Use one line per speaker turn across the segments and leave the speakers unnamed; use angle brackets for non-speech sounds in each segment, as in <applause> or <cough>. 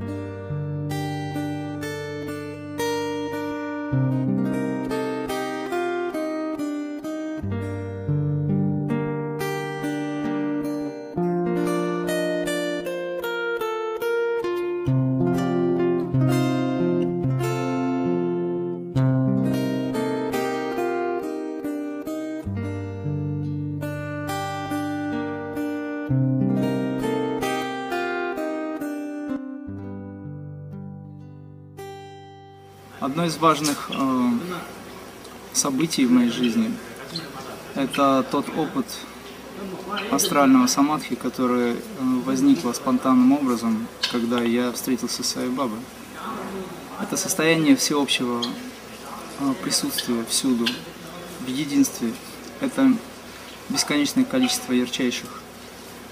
Bye. Одно из важных э, событий в моей жизни – это тот опыт астрального самадхи, который э, возникло спонтанным образом, когда я встретился с Сай Бабой. Это состояние всеобщего э, присутствия всюду, в единстве. Это бесконечное количество ярчайших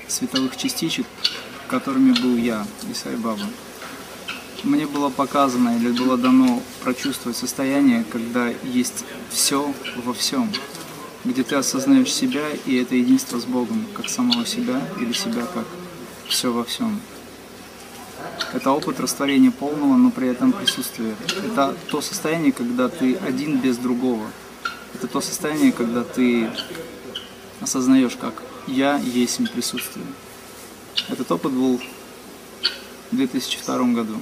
световых частичек, которыми был я и Сай Баба мне было показано или было дано прочувствовать состояние, когда есть все во всем, где ты осознаешь себя и это единство с Богом, как самого себя или себя как все во всем. Это опыт растворения полного, но при этом присутствия. Это то состояние, когда ты один без другого. Это то состояние, когда ты осознаешь, как я есть присутствие. Этот опыт был в 2002 году.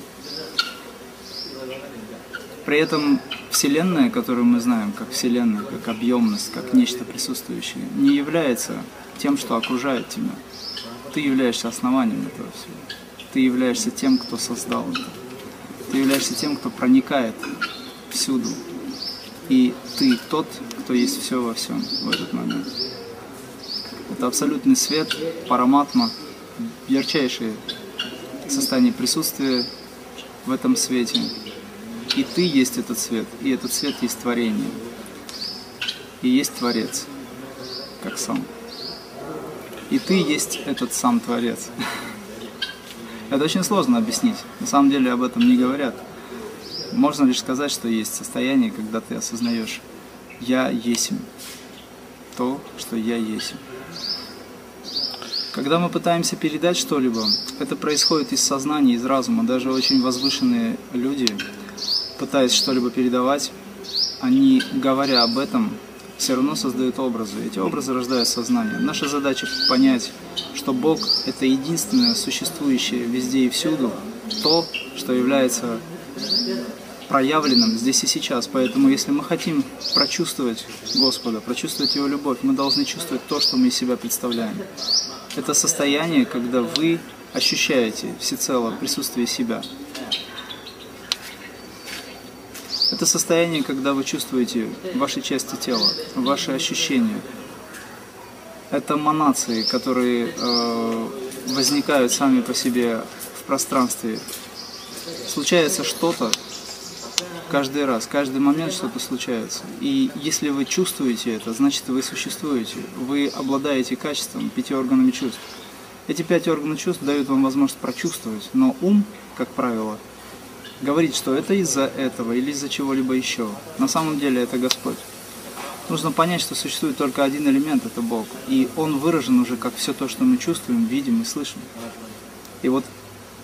При этом Вселенная, которую мы знаем как Вселенная, как объемность, как нечто присутствующее, не является тем, что окружает тебя. Ты являешься основанием этого всего. Ты являешься тем, кто создал это. Ты являешься тем, кто проникает всюду. И ты тот, кто есть все во всем в этот момент. Это абсолютный свет, параматма, ярчайшее состояние присутствия в этом свете, и ты есть этот свет, и этот свет есть творение. И есть Творец, как сам. И ты есть этот сам Творец. <laughs> Это очень сложно объяснить. На самом деле об этом не говорят. Можно лишь сказать, что есть состояние, когда ты осознаешь «я есмь», то, что я есть. Когда мы пытаемся передать что-либо, это происходит из сознания, из разума. Даже очень возвышенные люди пытаясь что-либо передавать, они, говоря об этом, все равно создают образы. Эти образы рождают сознание. Наша задача понять, что Бог – это единственное существующее везде и всюду, то, что является проявленным здесь и сейчас. Поэтому, если мы хотим прочувствовать Господа, прочувствовать Его любовь, мы должны чувствовать то, что мы из себя представляем. Это состояние, когда вы ощущаете всецело присутствие себя. Это состояние, когда вы чувствуете ваши части тела, ваши ощущения. Это манации, которые э, возникают сами по себе в пространстве. Случается что-то каждый раз, каждый момент что-то случается. И если вы чувствуете это, значит вы существуете. Вы обладаете качеством пяти органами чувств. Эти пять органов чувств дают вам возможность прочувствовать, но ум, как правило, говорить, что это из-за этого или из-за чего-либо еще. На самом деле это Господь. Нужно понять, что существует только один элемент, это Бог. И Он выражен уже как все то, что мы чувствуем, видим и слышим. И вот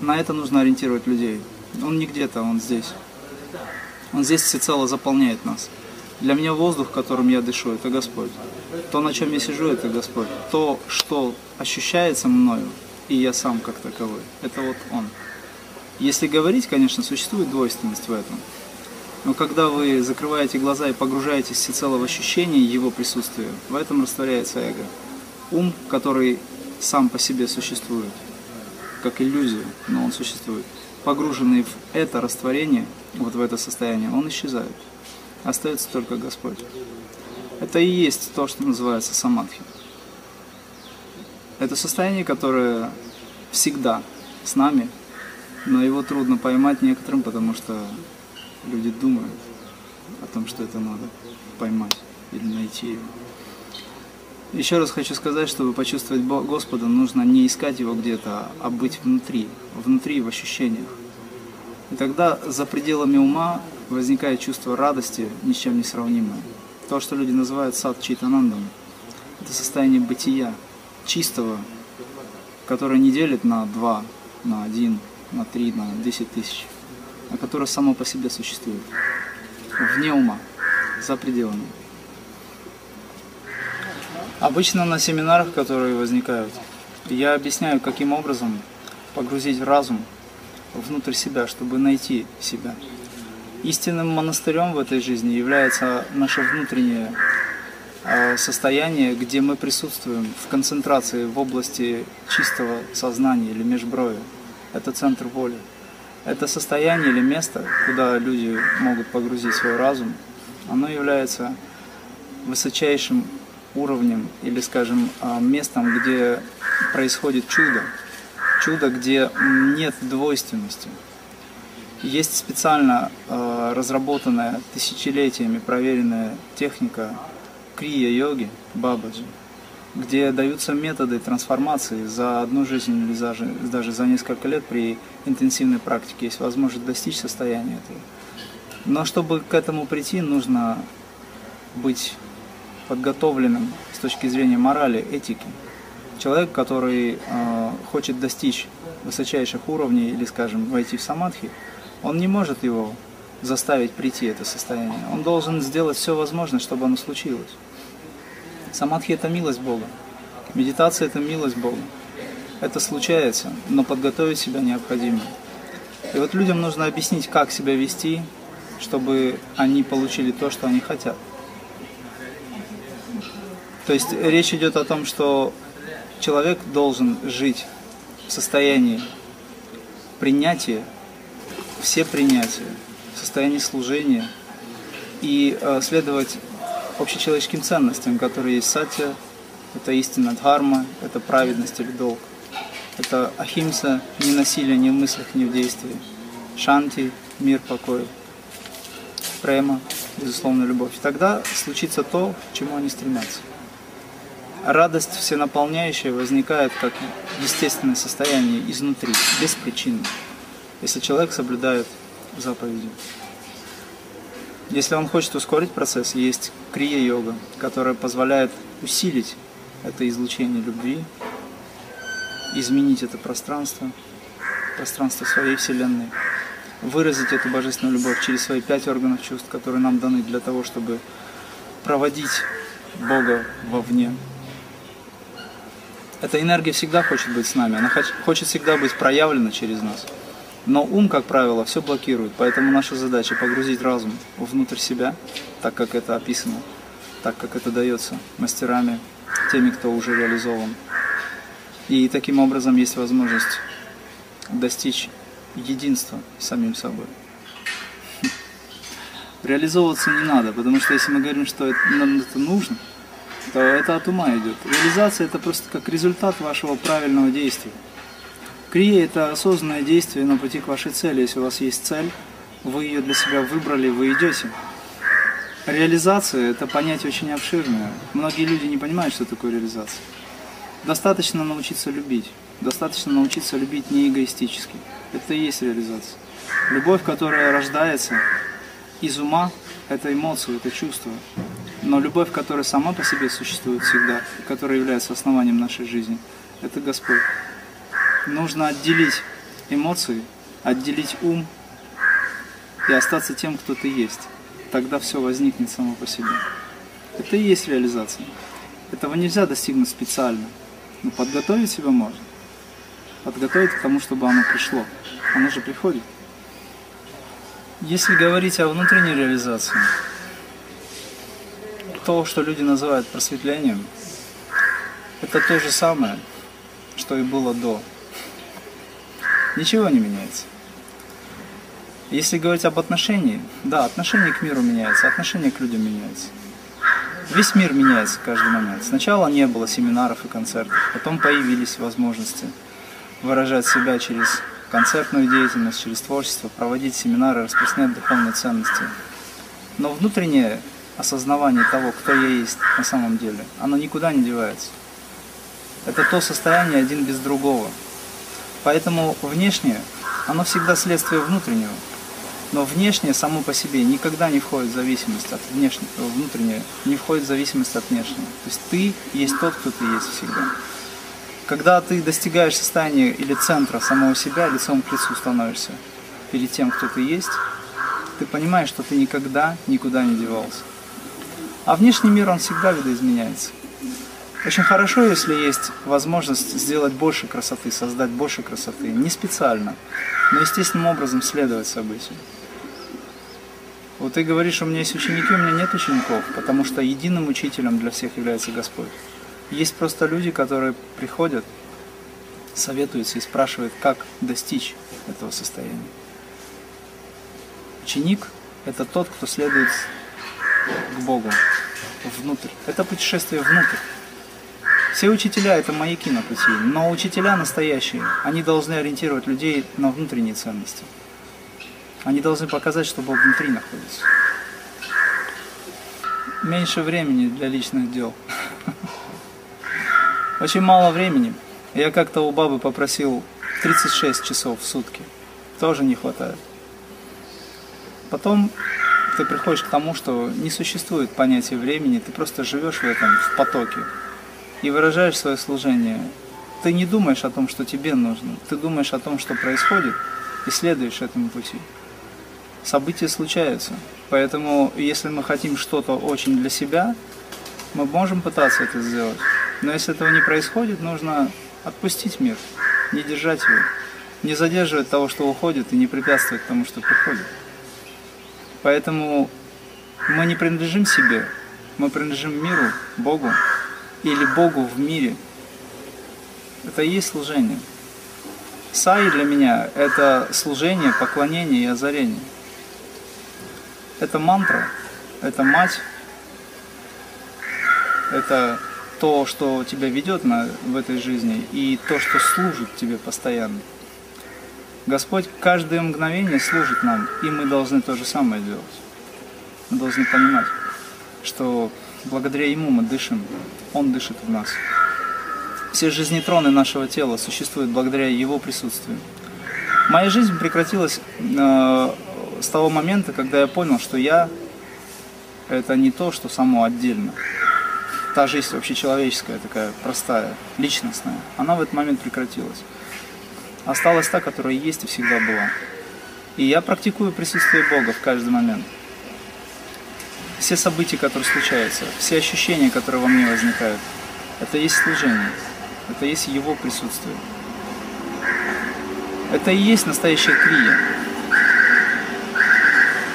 на это нужно ориентировать людей. Он не где-то, Он здесь. Он здесь всецело заполняет нас. Для меня воздух, которым я дышу, это Господь. То, на чем я сижу, это Господь. То, что ощущается мною, и я сам как таковой, это вот Он. Если говорить, конечно, существует двойственность в этом. Но когда вы закрываете глаза и погружаетесь всецело в ощущение его присутствия, в этом растворяется эго. Ум, который сам по себе существует, как иллюзия, но он существует. Погруженный в это растворение, вот в это состояние, он исчезает. Остается только Господь. Это и есть то, что называется самадхи. Это состояние, которое всегда с нами, но его трудно поймать некоторым, потому что люди думают о том, что это надо поймать или найти его. Еще раз хочу сказать, чтобы почувствовать Господа, нужно не искать Его где-то, а быть внутри, внутри, в ощущениях. И тогда за пределами ума возникает чувство радости, ни с чем не сравнимое. То, что люди называют сад читанандом, это состояние бытия, чистого, которое не делит на два, на один, на 3, на 10 тысяч, а которое само по себе существует, вне ума, за пределами. Обычно на семинарах, которые возникают, я объясняю, каким образом погрузить разум внутрь себя, чтобы найти себя. Истинным монастырем в этой жизни является наше внутреннее а, состояние, где мы присутствуем в концентрации в области чистого сознания или межброви. Это центр воли. Это состояние или место, куда люди могут погрузить свой разум, оно является высочайшим уровнем или, скажем, а, местом, где происходит чудо. Чудо, где нет двойственности. Есть специально э, разработанная тысячелетиями проверенная техника крия-йоги, бабаджи, где даются методы трансформации за одну жизнь или даже, даже за несколько лет при интенсивной практике есть возможность достичь состояния этого. Но чтобы к этому прийти, нужно быть подготовленным с точки зрения морали, этики. Человек, который э, хочет достичь высочайших уровней или, скажем, войти в самадхи, он не может его заставить прийти это состояние. Он должен сделать все возможное, чтобы оно случилось. Самадхи – это милость Бога. Медитация – это милость Бога. Это случается, но подготовить себя необходимо. И вот людям нужно объяснить, как себя вести, чтобы они получили то, что они хотят. То есть речь идет о том, что человек должен жить в состоянии принятия все принятия, состояние служения и э, следовать общечеловеческим ценностям, которые есть сатья, это истина дхарма, это праведность или долг. Это ахимса, не насилие ни в мыслях, ни в действии. Шанти, мир, покой. Према, безусловно, любовь. Тогда случится то, к чему они стремятся. Радость всенаполняющая возникает как естественное состояние изнутри, без причины если человек соблюдает заповеди. Если он хочет ускорить процесс, есть крия-йога, которая позволяет усилить это излучение любви, изменить это пространство, пространство своей Вселенной, выразить эту божественную любовь через свои пять органов чувств, которые нам даны для того, чтобы проводить Бога вовне. Эта энергия всегда хочет быть с нами, она хочет всегда быть проявлена через нас. Но ум, как правило, все блокирует, поэтому наша задача погрузить разум внутрь себя, так как это описано, так как это дается мастерами, теми, кто уже реализован. И таким образом есть возможность достичь единства с самим собой. <laughs> Реализовываться не надо, потому что если мы говорим, что нам это нужно, то это от ума идет. Реализация это просто как результат вашего правильного действия. Крия – это осознанное действие на пути к вашей цели. Если у вас есть цель, вы ее для себя выбрали, вы идете. Реализация – это понятие очень обширное. Многие люди не понимают, что такое реализация. Достаточно научиться любить. Достаточно научиться любить не эгоистически. Это и есть реализация. Любовь, которая рождается из ума, это эмоции, это чувство. Но любовь, которая сама по себе существует всегда, которая является основанием нашей жизни, это Господь нужно отделить эмоции, отделить ум и остаться тем, кто ты есть. Тогда все возникнет само по себе. Это и есть реализация. Этого нельзя достигнуть специально. Но подготовить себя можно. Подготовить к тому, чтобы оно пришло. Оно же приходит. Если говорить о внутренней реализации, то, что люди называют просветлением, это то же самое, что и было до. Ничего не меняется. Если говорить об отношении, да, отношение к миру меняется, отношение к людям меняется. Весь мир меняется в каждый момент. Сначала не было семинаров и концертов, потом появились возможности выражать себя через концертную деятельность, через творчество, проводить семинары, распространять духовные ценности. Но внутреннее осознавание того, кто я есть на самом деле, оно никуда не девается. Это то состояние один без другого, Поэтому внешнее, оно всегда следствие внутреннего. Но внешнее само по себе никогда не входит в зависимость от внешнего, внутреннее не входит в зависимость от внешнего. То есть ты есть тот, кто ты есть всегда. Когда ты достигаешь состояния или центра самого себя, лицом к лицу становишься перед тем, кто ты есть, ты понимаешь, что ты никогда никуда не девался. А внешний мир, он всегда видоизменяется. Очень хорошо, если есть возможность сделать больше красоты, создать больше красоты. Не специально, но естественным образом следовать событию. Вот ты говоришь, у меня есть ученики, у меня нет учеников, потому что единым учителем для всех является Господь. Есть просто люди, которые приходят, советуются и спрашивают, как достичь этого состояния. Ученик – это тот, кто следует к Богу, внутрь. Это путешествие внутрь. Все учителя – это маяки на пути, но учителя настоящие, они должны ориентировать людей на внутренние ценности. Они должны показать, что Бог внутри находится. Меньше времени для личных дел. <laughs> Очень мало времени. Я как-то у бабы попросил 36 часов в сутки. Тоже не хватает. Потом ты приходишь к тому, что не существует понятия времени, ты просто живешь в этом, в потоке и выражаешь свое служение. Ты не думаешь о том, что тебе нужно, ты думаешь о том, что происходит, и следуешь этому пути. События случаются, поэтому если мы хотим что-то очень для себя, мы можем пытаться это сделать. Но если этого не происходит, нужно отпустить мир, не держать его, не задерживать того, что уходит, и не препятствовать тому, что приходит. Поэтому мы не принадлежим себе, мы принадлежим миру, Богу, или Богу в мире. Это и есть служение. Саи для меня – это служение, поклонение и озарение. Это мантра, это мать, это то, что тебя ведет на, в этой жизни, и то, что служит тебе постоянно. Господь каждое мгновение служит нам, и мы должны то же самое делать. Мы должны понимать, что благодаря Ему мы дышим, Он дышит в нас. Все жизнетроны нашего тела существуют благодаря Его присутствию. Моя жизнь прекратилась э, с того момента, когда я понял, что я – это не то, что само отдельно. Та жизнь вообще человеческая, такая простая, личностная, она в этот момент прекратилась осталась та, которая есть и всегда была. И я практикую присутствие Бога в каждый момент. Все события, которые случаются, все ощущения, которые во мне возникают, это есть служение, это есть Его присутствие. Это и есть настоящая крия.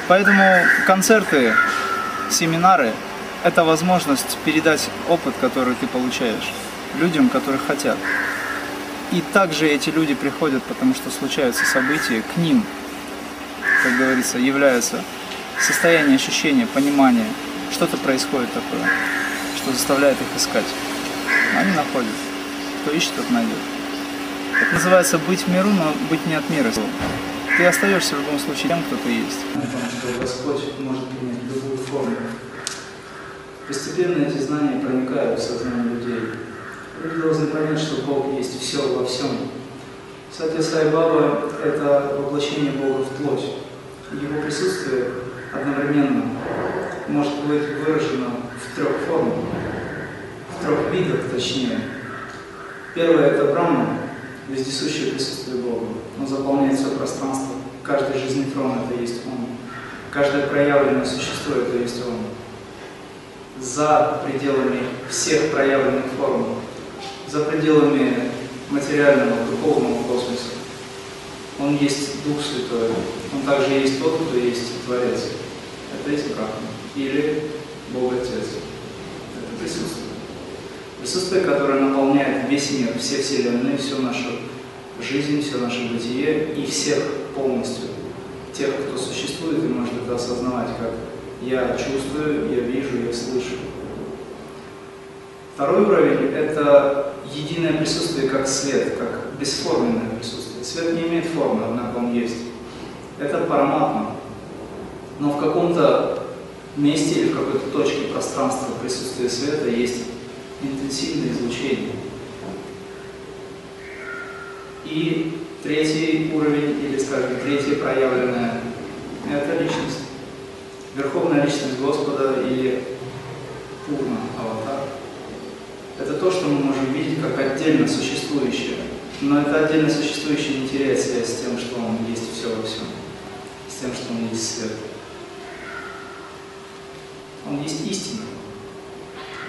Поэтому концерты, семинары – это возможность передать опыт, который ты получаешь людям, которые хотят. И также эти люди приходят, потому что случаются события, к ним, как говорится, является состояние ощущения, понимания, что-то происходит такое, что заставляет их искать. Они находят. Кто ищет, тот найдет. Это называется быть в миру, но быть не от мира. Ты остаешься в любом случае тем, кто ты есть. Господь может принять любую форму. Постепенно эти знания проникают в сознание людей. Люди должны понять, что Бог есть все во всем. Кстати, Сай Баба – это воплощение Бога в плоть. Его присутствие одновременно может быть выражено в трех формах, в трех видах точнее. Первое – это Брахма, вездесущее присутствие Бога. Он заполняет все пространство. Каждый жизнетрон – это есть Он. Каждое проявленное существо – это есть Он. За пределами всех проявленных форм за пределами материального, духовного космоса. Он есть Дух Святой. Он также есть тот, кто есть Творец. Это есть Брахма. Или Бог Отец. Это присутствие. Присутствие, которое наполняет весь мир, все вселенные, всю нашу жизнь, все наше бытие и всех полностью. Тех, кто существует и может это осознавать, как я чувствую, я вижу, я слышу. Второй уровень – это единое присутствие как свет, как бесформенное присутствие. Свет не имеет формы, однако он есть. Это параматма. Но в каком-то месте или в какой-то точке пространства присутствия света есть интенсивное излучение. И третий уровень, или, скажем, третье проявленное – это личность. Верховная личность Господа или Пурна, аватар – Это то, что мы можем видеть как отдельно существующее. Но это отдельно существующее не теряет связь с тем, что он есть все во всем. С тем, что он есть свет. Он есть истина.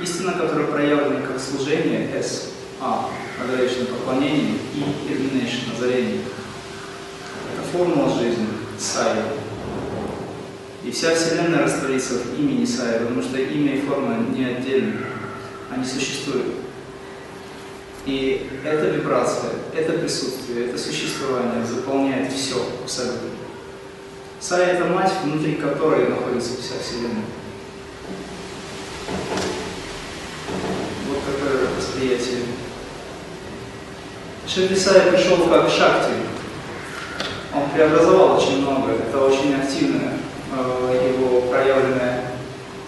Истина, которая проявлена как служение S, А, adoration, поклонение, и illumination, озарение. Это формула жизни, Сай. И вся Вселенная растворится в имени Сая, потому что имя и форма не отдельны, они существуют. И эта вибрация, это присутствие, это существование заполняет все абсолютно. Сая – это мать, внутри которой находится вся Вселенная. Вот Шри Сая пришел как Шакти. Он преобразовал очень много. Это очень активное э, его проявленное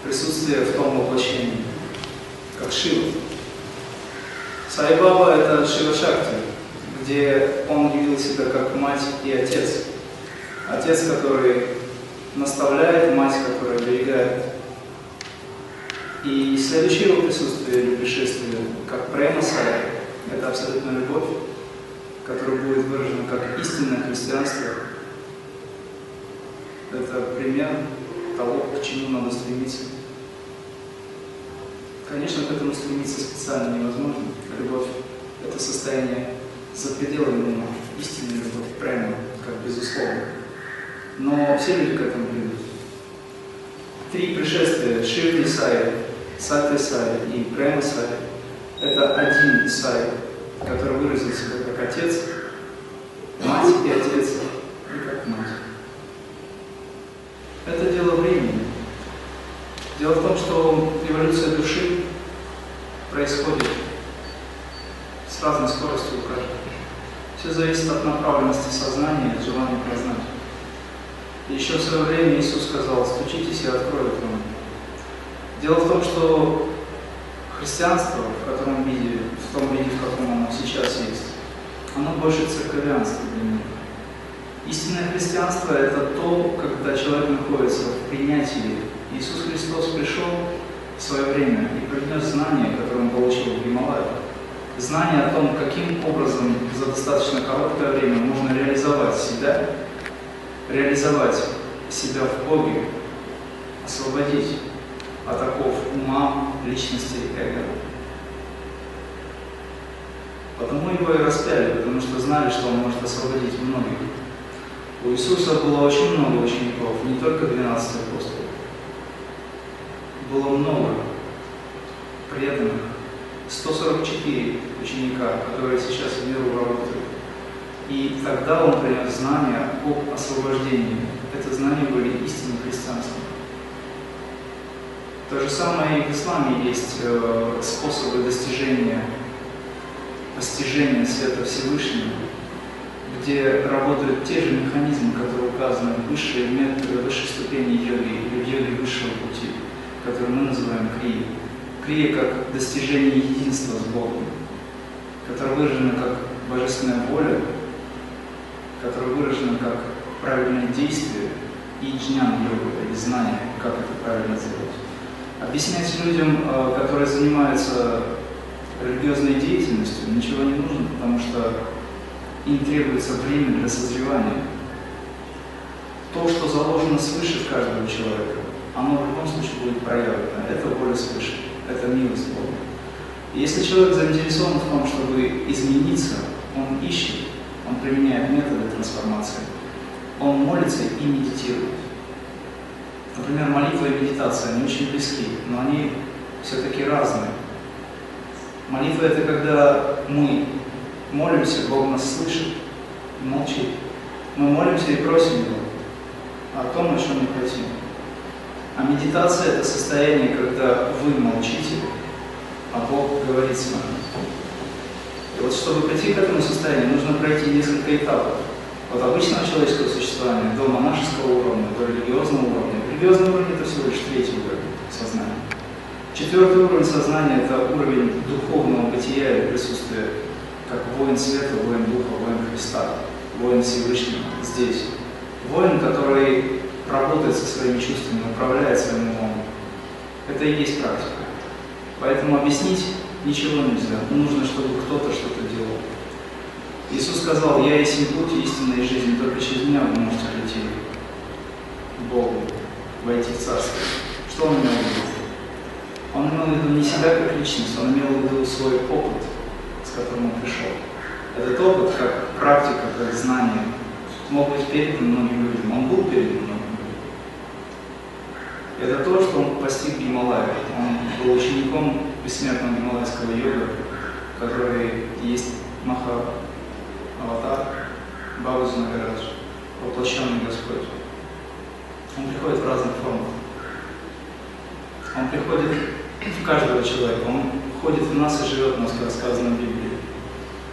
присутствие в том воплощении, как Шива. Сайбаба – это Шива Шакти, где он явил себя как мать и отец. Отец, который наставляет, мать, которая оберегает. И следующее его присутствие или пришествие, как Према Сая, это абсолютная любовь, которая будет выражена как истинное христианство. Это пример того, к чему надо стремиться. Конечно, к этому стремиться специально невозможно. Любовь – это состояние за пределами ума, истинная любовь, прямо, как безусловно. Но все люди к этому придут. Три пришествия – Шивни Сай, Сатя Сай и Према Сай – это один Сай, который выразил себя как отец, мать и отец, и как мать. Это дело времени. Дело в том, что эволюция души происходит с разной скоростью у каждого. Все зависит от направленности сознания и желания познать. Еще в свое время Иисус сказал, стучитесь и откроют вам. Дело в том, что христианство в котором виде, в том виде, в каком оно сейчас есть, оно больше церковянство для меня. Истинное христианство – это то, когда человек находится в принятии. Иисус Христос пришел в свое время и принес знания, которые он получил в Гималае. Знание о том, каким образом за достаточно короткое время можно реализовать себя, реализовать себя в Боге, освободить от оков ума, личности, эго. Потому его и распяли, потому что знали, что он может освободить многих. У Иисуса было очень много учеников, не только 12 апостолов. Было много преданных, 144 ученика, которые сейчас в миру работают. И тогда он принес знания об освобождении. Это знания были истинным христианством. То же самое и в исламе есть э, способы достижения, постижения света Всевышнего, где работают те же механизмы, которые указаны в высшей, высшей ступени йоги или в йоге высшего пути, которые мы называем крия. Крия как достижение единства с Богом, которое выражено как божественная воля, которое выражено как правильное действие и джнян йога, или знание, как это правильно сделать. Объяснять людям, э, которые занимаются религиозной деятельностью, ничего не нужно, потому что им требуется время для созревания. То, что заложено свыше в каждого человека, оно в любом случае будет проявлено. Это воля свыше, это милость Бога. если человек заинтересован в том, чтобы измениться, он ищет, он применяет методы трансформации, он молится и медитирует. Например, молитва и медитация, они очень близки, но они все-таки разные. Молитва – это когда мы молимся, Бог нас слышит и молчит. Мы молимся и просим Его о том, о чем мы хотим. А медитация – это состояние, когда вы молчите, а Бог говорит с вами. Вот чтобы прийти к этому состоянию, нужно пройти несколько этапов. От обычного человеческого существования до монашеского уровня, до религиозного уровня. Религиозный уровень – это всего лишь третий уровень сознания. Четвертый уровень сознания – это уровень духовного бытия и присутствия, как воин света, воин духа, воин Христа, воин Всевышнего здесь. Воин, который работает со своими чувствами, управляет своим умом. Это и есть практика. Поэтому объяснить ничего нельзя. Нужно, чтобы кто-то что-то делал. Иисус сказал, я есть путь, истина и жизнь, только через меня вы можете прийти к Богу, войти в Царство. Что он имел в виду? Он имел в виду не себя как личность, он имел в виду свой опыт, с которым он пришел. Этот опыт, как практика, как знание, мог быть передан многим людям. Он был передан многим людям. Это то, что он постиг в Гималае. Он был учеником бессмертного гималайского йога, который есть Маха Аватар, Бауза Нагарадж, воплощенный Господь. Он приходит в разных формах. Он приходит в каждого человека, он входит в нас и живет в нас, как сказано в Библии.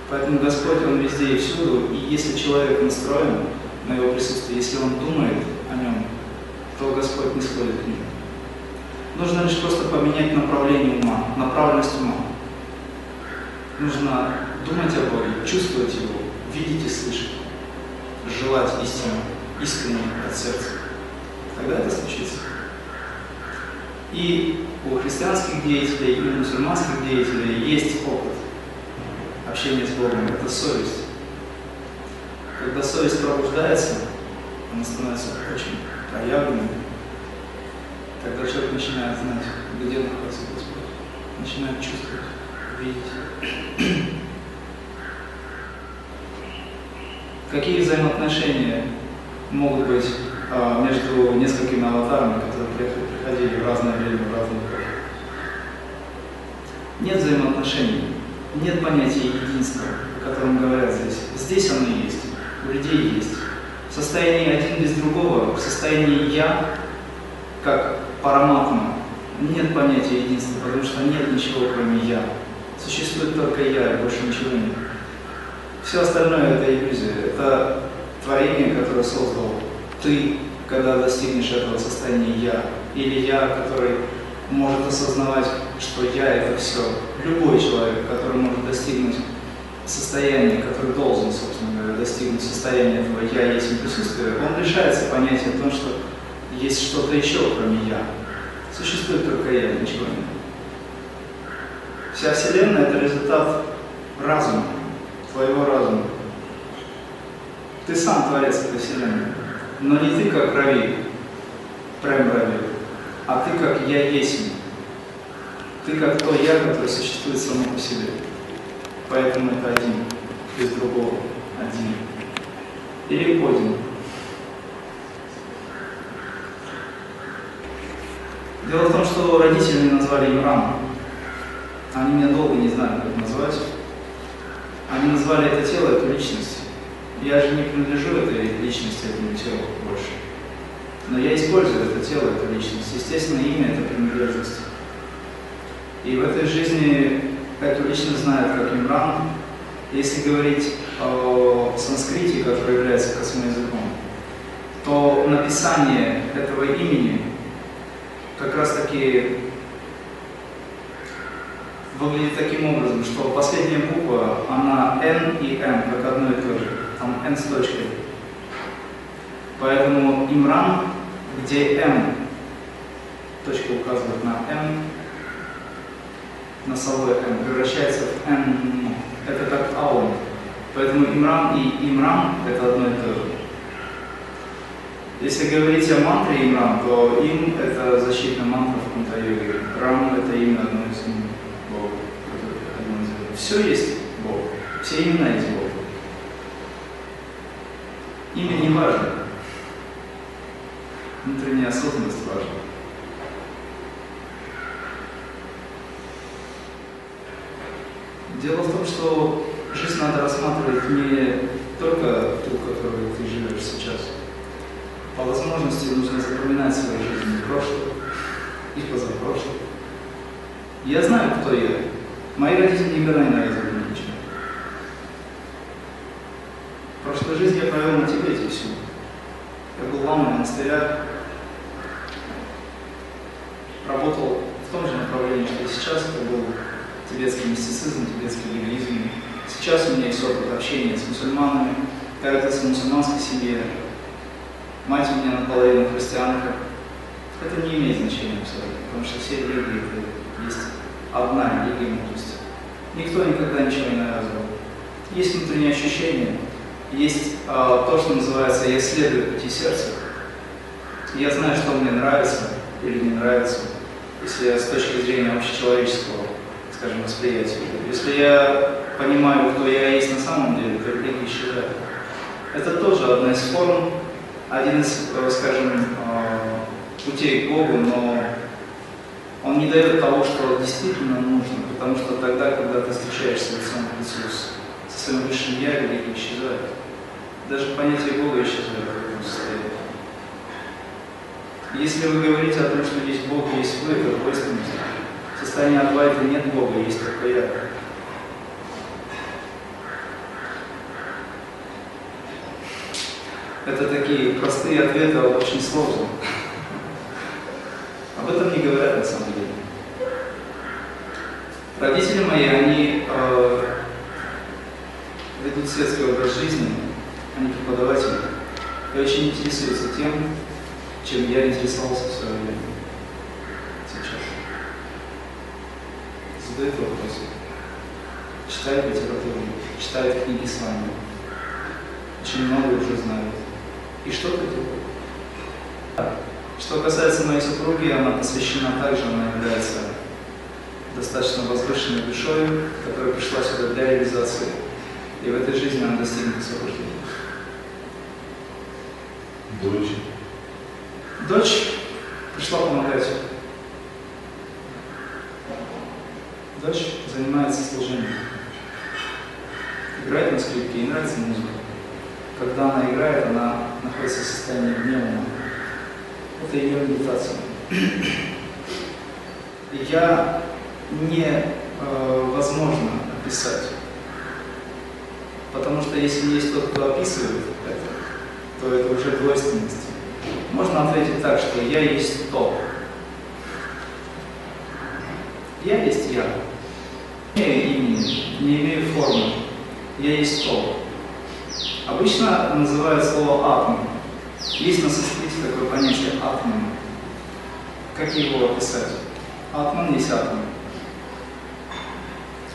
Поэтому Господь, Он везде и всюду, и если человек настроен на Его присутствие, если он думает о Нем, то Господь не сходит к нему. Нужно лишь просто поменять направление ума, направленность ума. Нужно думать о Боге, чувствовать Его, видеть и слышать, желать истину, искренне от сердца. Тогда это случится. И у христианских деятелей, и у мусульманских деятелей есть опыт общения с Богом, это совесть. Когда совесть пробуждается, она становится очень проявленной, тогда человек начинает знать, где находится Господь, начинает чувствовать, видеть. Какие взаимоотношения могут быть а, между несколькими аватарами, которые приходили в разное время, в разные эпохи? Нет взаимоотношений нет понятия единства, о котором говорят здесь. Здесь оно есть, у людей есть. В состоянии один без другого, в состоянии «я», как параматма, нет понятия единства, потому что нет ничего, кроме «я». Существует только «я», и больше ничего нет. Все остальное – это иллюзия, это творение, которое создал ты, когда достигнешь этого состояния «я», или «я», который может осознавать, что «я» – это все, любой человек, который может достигнуть состояния, который должен, собственно говоря, достигнуть состояния этого «я» есть присутствие, он лишается понятия о том, что есть что-то еще, кроме «я». Существует только «я», ничего нет. Вся Вселенная – это результат разума, твоего разума. Ты сам творец этой Вселенной, но не ты как Рави, прям Рави, а ты как «я есть». Ты как то я, которое существует само по себе. Поэтому это один, без другого, один. Или один. Дело в том, что родители назвали Имрам. Они меня долго не знали, как назвать. Они назвали это тело, эту личность. Я же не принадлежу этой личности, этому телу больше. Но я использую это тело, эту личность. Естественно, имя – это принадлежность. И в этой жизни эту личность знают как Имран. Если говорить о санскрите, который является космоязыком, то написание этого имени как раз таки выглядит таким образом, что последняя буква, она N и M, как одно и то же. Там N с точкой. Поэтому Имран, где M, точка указывает на M, носовой М превращается в М, это как аум. Поэтому имрам и имрам это одно и то же. Если говорить о мантре имрам, то им это защитная мантра в кунта-йоге. Рам это имя одно из имен Бога, Все есть Бог, все имена есть Бог. Имя не важно. Внутренняя осознанность важна. Дело в том, что жизнь надо рассматривать не только ту, которую ты живешь сейчас. По возможности нужно запоминать свою жизнь в прошлое и позапрошлое. Я знаю, кто я. Мои родители никогда не навязывали мне ничего. В прошлой жизни я провел на Тибете всю. Я был ламой монастыря, работал в том же направлении, что и сейчас. Это был тибетский мистицизм, тибетский буддизм. Сейчас у меня есть опыт общения с мусульманами, когда в мусульманской семье. Мать у меня наполовину христианка. Это не имеет значения абсолютно, потому что все религии это есть одна религия мудрости. Никто никогда ничего не навязывал. Есть внутренние ощущения, есть а, то, что называется «я следую пути сердца». Я знаю, что мне нравится или не нравится, если я с точки зрения общечеловеческого, скажем, восприятия. Если я понимаю, кто я есть на самом деле, то религия исчезает. Это тоже одна из форм, один из, э, скажем, э, путей к Богу, но он не дает того, что действительно нужно, потому что тогда, когда ты встречаешься лицом к лицу со своим высшим Я, религия исчезает. Даже понятие Бога исчезает в этом состоянии. Если вы говорите о том, что есть Бог, есть вы, это. В состоянии Адвайта нет Бога, есть только я. Это такие простые ответы, а очень сложные. Об этом не говорят на самом деле. Родители мои, они э, ведут светский образ жизни, они преподаватели, и очень интересуются тем, чем я интересовался в свое время. Сейчас. Задают вопросы. Читают литературу, читают книги с вами. Очень много уже знают. И что-то делают. Что касается моей супруги, она посвящена также, она является достаточно возвышенной душой, которая пришла сюда для реализации. И в этой жизни она достигнет освобождения.
Дочь.
Дочь пришла помогать. Дочь занимается служением. Играет на скрипке, ей нравится музыка. Когда она играет, она находится в состоянии гнева. Это ее медитация. Я не э, возможно описать. Потому что если есть тот, кто описывает это, то это уже двойственность. Можно ответить так, что я есть то. Я есть я. Не имею имени, не имею формы. Я есть то. Обычно называют слово атом. Есть на санскрите такое понятие атман. Как его описать? Атман есть атом.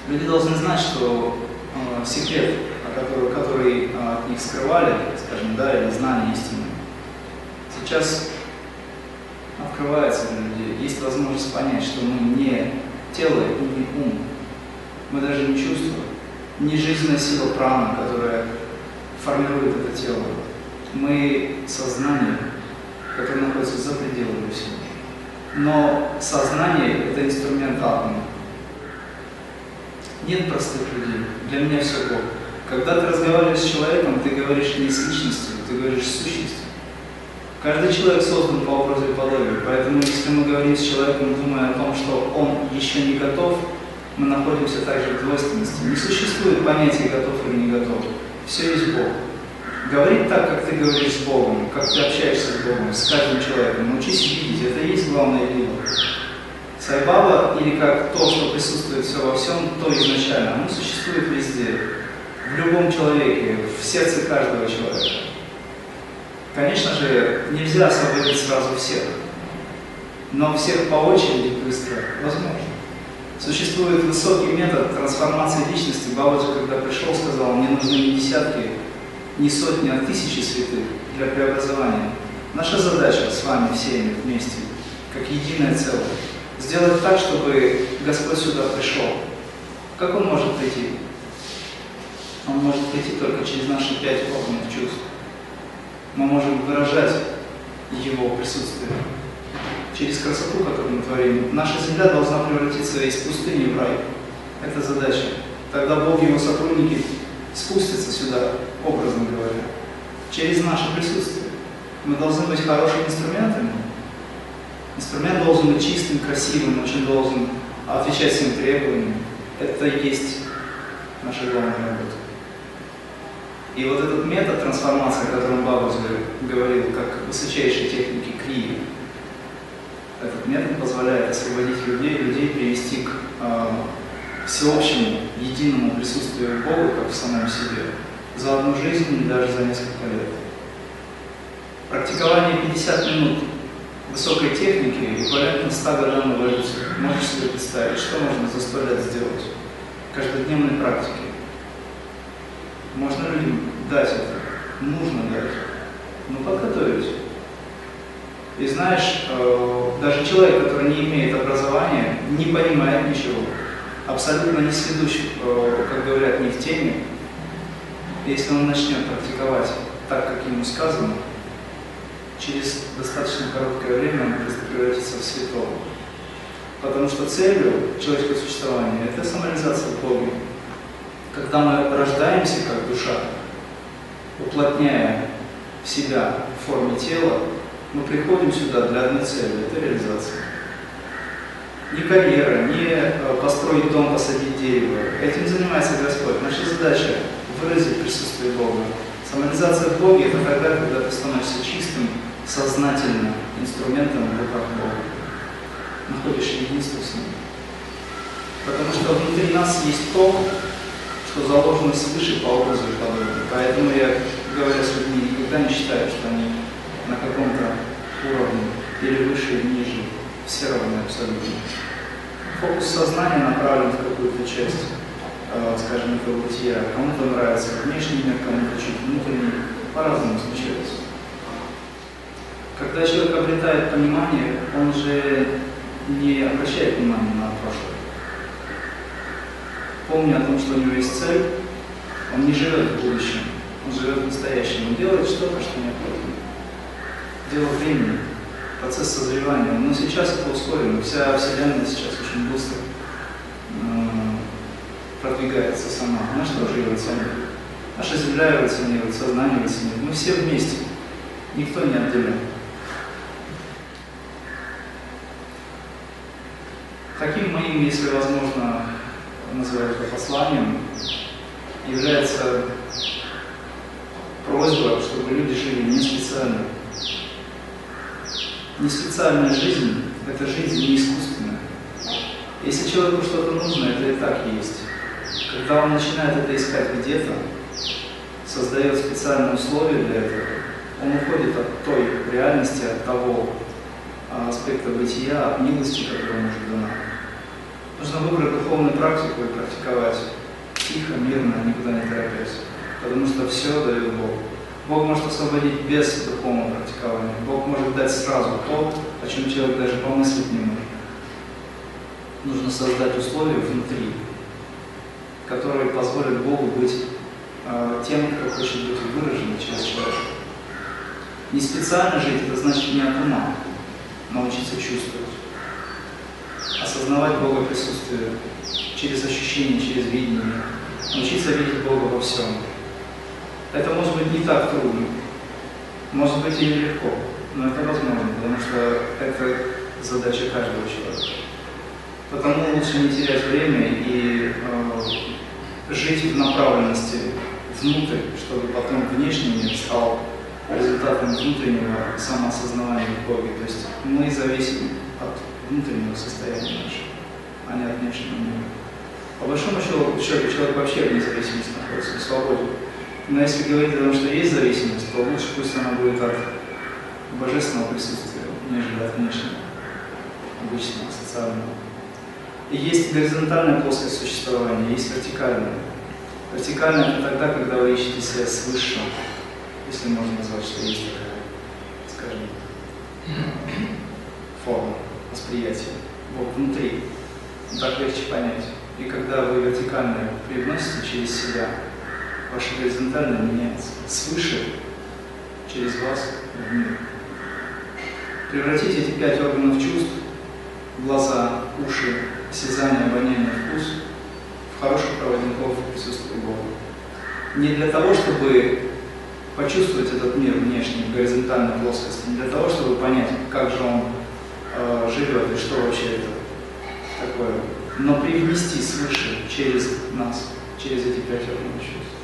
Люди должны знать, что э, секрет, который, который э, от них скрывали, скажем, да, или знание истины, сейчас открывается для людей. Есть возможность понять, что мы не тело и не ум. Мы даже не чувствуем. Не жизненная сила праны, которая. Мы сознание, которое находится за пределами всего. Но сознание – это инструмент атома. Нет простых людей. Для меня все Бог. Когда ты разговариваешь с человеком, ты говоришь не с личностью, ты говоришь с сущностью. Каждый человек создан по образу и подобию, поэтому если мы говорим с человеком, думая о том, что он еще не готов, мы находимся также в двойственности. Не существует понятия готов или не готов. Все есть Бог. Говорить так, как ты говоришь с Богом, как ты общаешься с Богом, с каждым человеком, научись видеть, это и есть главное дело. Сайбаба, или как то, что присутствует все во всем, то изначально, оно существует везде, в любом человеке, в сердце каждого человека. Конечно же, нельзя освободить сразу всех, но всех по очереди быстро возможно. Существует высокий метод трансформации личности. Бабаджи, когда пришел, сказал, мне нужны не десятки, не сотни, а тысячи святых для преобразования. Наша задача с вами всеми вместе, как единое целое, сделать так, чтобы Господь сюда пришел. Как Он может прийти? Он может прийти только через наши пять органов чувств. Мы можем выражать Его присутствие через красоту, которую мы творим. Наша земля должна превратиться из пустыни в рай. Это задача. Тогда Бог и Его сотрудники спустятся сюда, образно говоря, через наше присутствие. Мы должны быть хорошими инструментами. Инструмент должен быть чистым, красивым, очень должен отвечать всем требованиям. Это и есть наша главная работа. И вот этот метод трансформации, о котором Бабус говорил, как высочайшей техники крии, этот метод позволяет освободить людей, людей привести к э, всеобщему, единому присутствию Бога, как в самом себе, за одну жизнь или даже за несколько лет. Практикование 50 минут высокой техники эквивалентно 100 годам эволюции. Можешь себе представить, что можно за 100 лет сделать? каждодневной практики. Можно людям дать это, нужно дать, но подготовить. И знаешь, э, даже человек, который не имеет образования, не понимает ничего, абсолютно не сведущ, э, как говорят, не в теме, если он начнет практиковать так, как ему сказано, через достаточно короткое время он превратится в святого. Потому что целью человеческого существования – это самореализация в Боге. Когда мы рождаемся как душа, уплотняя себя в форме тела, мы приходим сюда для одной цели – это реализация. Не карьера, не э, построить дом, посадить дерево. Этим занимается Господь. Наша задача – выразить присутствие Бога. Самореализация в Боге – это тогда, когда ты становишься чистым, сознательным инструментом в руках Бога. Находишь единство с Ним. Потому что внутри нас есть то, что заложено свыше по образу и подобию. Поэтому я, говоря с людьми, никогда не считаю, что они на каком-то уровне или выше, или ниже. Равны абсолютно. Фокус сознания направлен в какую-то часть, э, скажем, этого бытия. Кому-то нравится внешний мир, кому-то чуть внутренний. По-разному случается. Когда человек обретает понимание, он же не обращает внимания на прошлое. Помня о том, что у него есть цель, он не живет в будущем, он живет в настоящем, он делает что-то, что необходимо дело времени, процесс созревания. Но сейчас это ускорено. Вся Вселенная сейчас очень быстро э, продвигается сама. Что же эволюционирует? Наша Земля эволюционирует, сознание эволюционирует. Мы все вместе. Никто не отделен. Таким моим, если возможно, называть это посланием, является просьба, чтобы люди жили не специально, не специальная жизнь, это жизнь не искусственная. Если человеку что-то нужно, это и так есть. Когда он начинает это искать где-то, создает специальные условия для этого, он уходит от той реальности, от того а, аспекта бытия, от милости, которая может дана. Нужно выбрать духовную практику и практиковать тихо, мирно, никуда не торопясь. Потому что все дает Бог. Бог может освободить без духовного практикования. Бог может дать сразу то, о чем человек даже помыслить не может. Нужно создать условия внутри, которые позволят Богу быть э, тем, кто хочет быть выражен через человека. Не специально жить, это значит не от ума, научиться чувствовать. Осознавать Бога присутствие через ощущение, через видение. Научиться видеть Бога во всем. Это может быть не так трудно, может быть и нелегко, но это возможно, потому что это задача каждого человека. Потому лучше не терять время и э, жить в направленности внутрь, чтобы потом внешний мир стал результатом внутреннего самоосознавания в. То есть мы зависим от внутреннего состояния нашего, а не от внешнего мира. По большому счету, человек вообще в независимости находится, в свободе. Но если говорить о том, что есть зависимость, то лучше пусть она будет от божественного присутствия, нежели от внешнего, обычного, социального. И есть горизонтальная плоскость существования, есть вертикальная. Вертикальная это тогда, когда вы ищете себя с высшим, если можно назвать, что есть такая, скажем, форма восприятия. Бог внутри. Так легче понять. И когда вы вертикально привносите через себя Ваша горизонтальная меняется свыше через вас в мир. Превратите эти пять органов чувств, глаза, уши, осязание, обоняние, вкус, в хороших проводников присутствия Бога. Не для того, чтобы почувствовать этот мир внешний, горизонтальной плоскости, не для того, чтобы понять, как же он э, живет и что вообще это такое, но привнести свыше через нас, через эти пять органов чувств.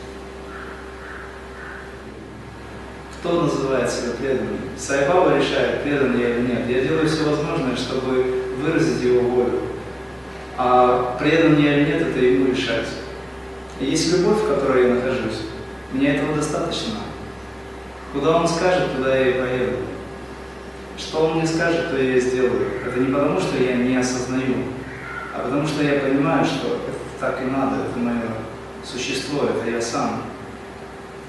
Кто называет себя преданным? Сайбаба решает, предан я или нет. Я делаю все возможное, чтобы выразить его волю. А предан я или нет, это ему решать. Есть любовь, в которой я нахожусь. Мне этого достаточно. Куда он скажет, туда я и поеду. Что он мне скажет, то я и сделаю. Это не потому, что я не осознаю, а потому что я понимаю, что так и надо, это мое существо, это я сам.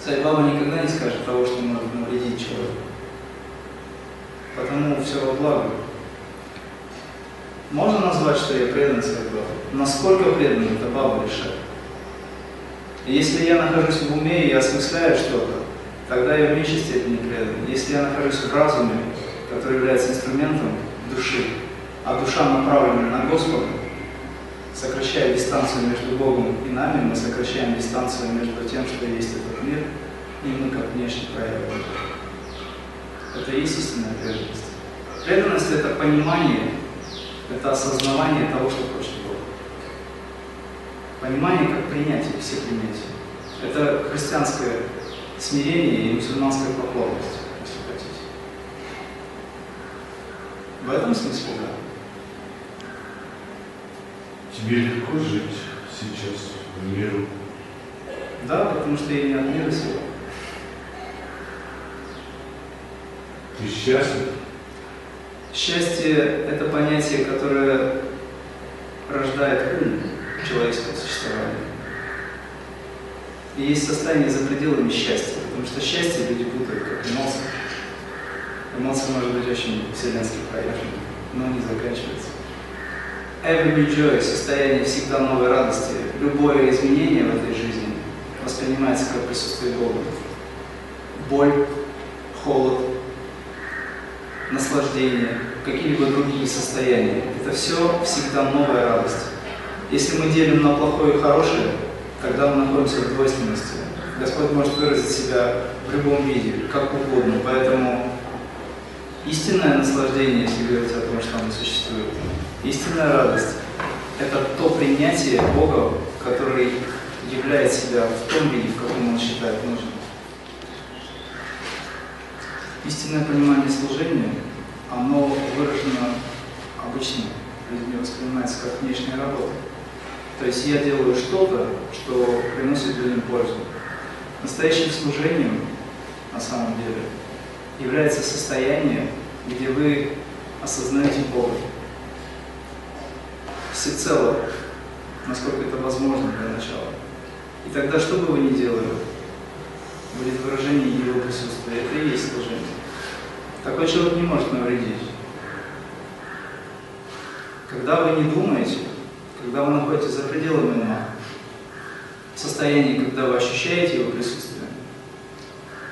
Царь Баба никогда не скажет того, что может навредить человеку. Потому все во благо. Можно назвать, что я предан царь Баба? Насколько предан, это Баба решает. И если я нахожусь в уме и осмысляю что-то, тогда я в меньшей степени предан. Если я нахожусь в разуме, который является инструментом души, а душа направлена на Господа, сокращая дистанцию между Богом и нами, мы сокращаем дистанцию между тем, что есть этот мир, и мы как внешне проявляем. Это и есть истинная преданность. Преданность – это понимание, это осознавание того, что хочет Бог. Понимание как принятие, все принятия. Это христианское смирение и мусульманская покорность, если хотите. В этом смысле, да.
Тебе легко жить сейчас в миру?
Да, потому что я не от мира сего.
Ты счастлив?
Счастье – это понятие, которое рождает ум человеческого существования. И есть состояние за пределами счастья, потому что счастье люди путают как эмоции. Эмоция может быть очень вселенски проявлена, но не заканчивается. Every joy – состояние всегда новой радости. Любое изменение в этой жизни воспринимается как присутствие Бога. Боль, холод, наслаждение, какие-либо другие состояния. Это все всегда новая радость. Если мы делим на плохое и хорошее, тогда мы находимся в двойственности. Господь может выразить себя в любом виде, как угодно. Поэтому истинное наслаждение, если говорить о том, что оно существует, истинная радость – это то принятие Бога, который являет себя в том виде, в каком он считает нужным. Истинное понимание служения, оно выражено обычно людьми воспринимается как внешняя работа. То есть я делаю что-то, что приносит людям пользу. Настоящим служением, на самом деле, является состояние, где вы осознаете Бога всецело, насколько это возможно для начала. И тогда, что бы вы ни делали, будет выражение Его присутствия. Это и есть служение. Такой человек не может навредить. Когда вы не думаете, когда вы находитесь за пределами ума, в состоянии, когда вы ощущаете его присутствие,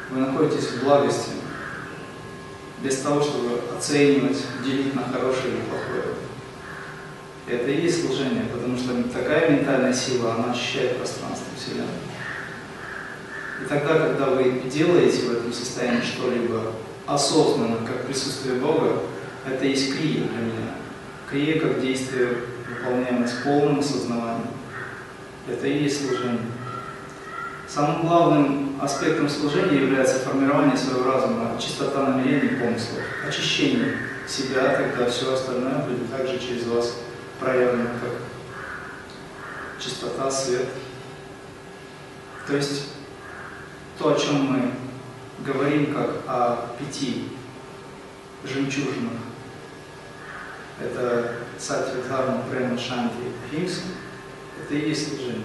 вы находитесь в благости, без того, чтобы оценивать, делить на хорошее или плохое. Это и есть служение, потому что такая ментальная сила, она ощущает пространство Вселенной. И тогда, когда вы делаете в этом состоянии что-либо осознанно, как присутствие Бога, это есть крия для меня. Крия как действие, выполняемое с полным осознаванием. Это и есть служение. Самым главным аспектом служения является формирование своего разума, чистота намерений и помыслов, очищение себя, тогда все остальное будет также через вас проявлено как чистота, свет. То есть то, о чем мы говорим как о пяти жемчужинах, это Сатья Дхарма, Према, Шанти, Химса, это и есть служение.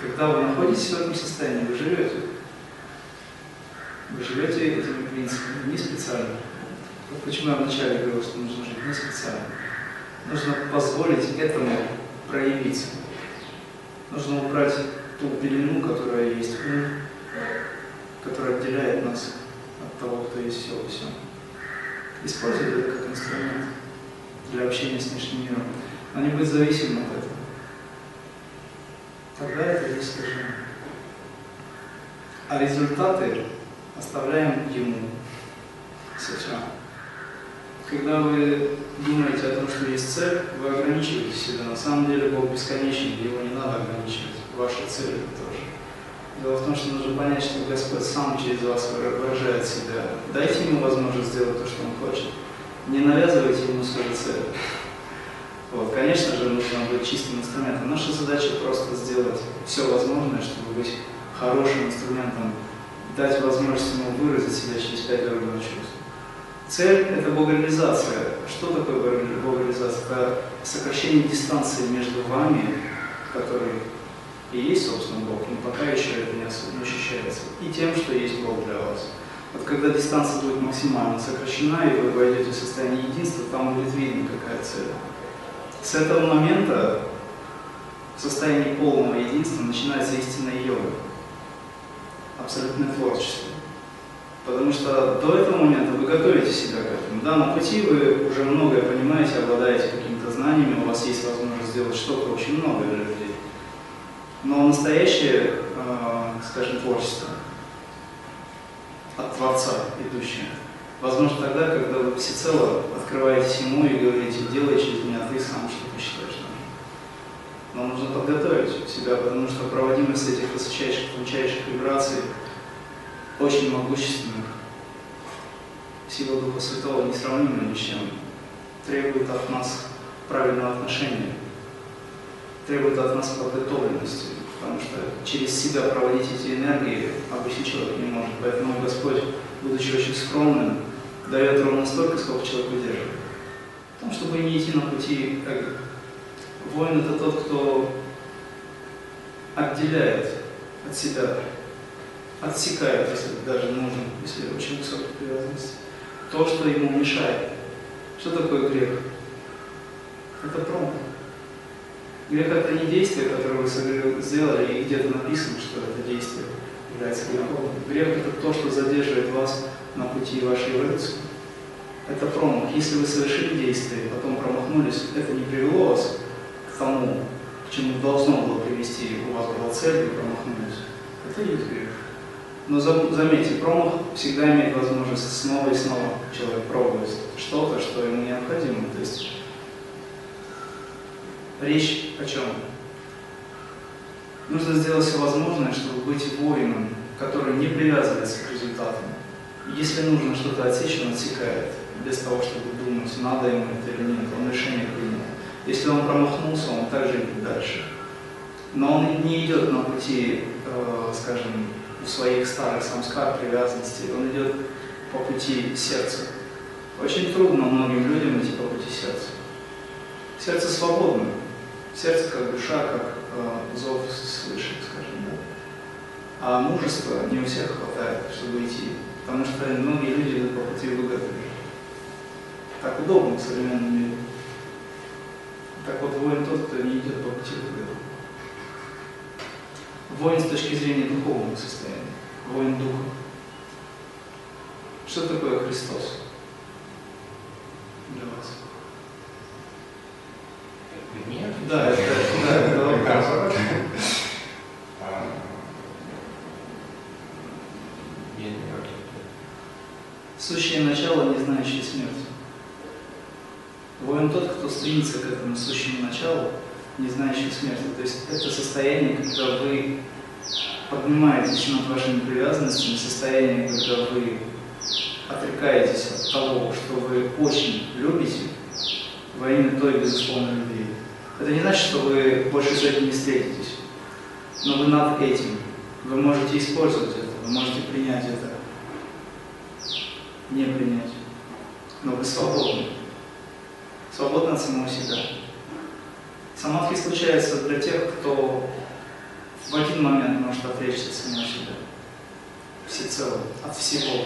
Когда вы находитесь в этом состоянии, вы живете. Вы живете этими принципами не специально. Вот почему я вначале говорил, что нужно жить не специально. Нужно позволить этому проявиться. Нужно убрать ту пелену, которая есть ум, которая отделяет нас от того, кто есть все во всем. Использовать это как инструмент для общения с внешним миром, но не быть зависимым от этого. Тогда это есть служение. А результаты оставляем ему, сатьям. Когда вы думаете о том, что есть цель, вы ограничиваете себя. На самом деле Бог бесконечен, его не надо ограничивать. Ваши цели тоже. Дело в том, что нужно понять, что Господь сам через вас выражает себя. Дайте ему возможность сделать то, что он хочет. Не навязывайте ему свою цель. Вот, конечно же, нужно быть чистым инструментом. Наша задача просто сделать все возможное, чтобы быть хорошим инструментом, дать возможность ему выразить себя через пять органов чувств. Цель – это богореализация. Что такое богореализация? Это сокращение дистанции между вами, который и есть, собственно, Бог, но пока еще это не ощущается, и тем, что есть Бог для вас. Вот когда дистанция будет максимально сокращена, и вы войдете в состояние единства, там будет видно, какая цель. С этого момента в состоянии полного единства начинается истинная йога, абсолютное творчество. Потому что до этого момента вы готовите себя к этому. Да, на пути вы уже многое понимаете, обладаете какими-то знаниями, у вас есть возможность сделать что-то очень многое для людей. Но настоящее, э, скажем, творчество от Творца идущее, возможно тогда, когда вы всецело открываетесь Ему и говорите, делай через меня ты сам, что ты считаешь нужным. Но нужно подготовить себя, потому что проводимость этих высочайших, тончайших вибраций – очень могущественных, сила Духа Святого несравнима ни с чем, требует от нас правильного отношения, требует от нас подготовленности, потому что через себя проводить эти энергии обычный человек не может. Поэтому Господь, будучи очень скромным, дает ровно столько, сколько человек выдерживает. Потому чтобы не идти на пути эго. Воин – это тот, кто отделяет от себя отсекает, если даже нужно, если очень высокая привязанность, то, что ему мешает. Что такое грех? Это промах. Грех – это не действие, которое вы сделали, и где-то написано, что это действие является грехом. Грех – это то, что задерживает вас на пути вашей эволюции. Это промах. Если вы совершили действие, потом промахнулись, это не привело вас к тому, к чему должно было привести, у вас была цель, и промахнулись. Это есть грех. Но заметьте, промах всегда имеет возможность снова и снова человек пробовать что-то, что ему необходимо. То есть речь о чем? Нужно сделать все возможное, чтобы быть воином, который не привязывается к результатам. Если нужно что-то отсечь, он отсекает, без того, чтобы думать, надо ему это или нет, он решение принял. Если он промахнулся, он также идет дальше. Но он не идет на пути, э, скажем, своих старых самскар привязанности, он идет по пути сердца. Очень трудно многим людям идти по пути сердца. Сердце свободно. Сердце как душа, как э, зов свыше, скажем, да. А мужества не у всех хватает, чтобы идти. Потому что многие люди идут по пути выгоды. Так удобно в современном мире. Так вот, воин тот, кто не идет по пути выгоды воин с точки зрения духовного состояния, воин духа. Что такое Христос для вас?
Нет?
Да, это, да, это вопрос. Сущее начало, не знающее смерти. Воин тот, кто стремится к этому сущему началу, не знающих смерти. То есть это состояние, когда вы поднимаетесь над вашими привязанностями, состояние, когда вы отрекаетесь от того, что вы очень любите, во имя той безусловной любви. Это не значит, что вы больше с этим не встретитесь, но вы над этим. Вы можете использовать это, вы можете принять это, не принять. Но вы свободны. Свободны от самого себя. Самадхи случается для тех, кто в один момент может отречься от самого себя. Всецело, от всего.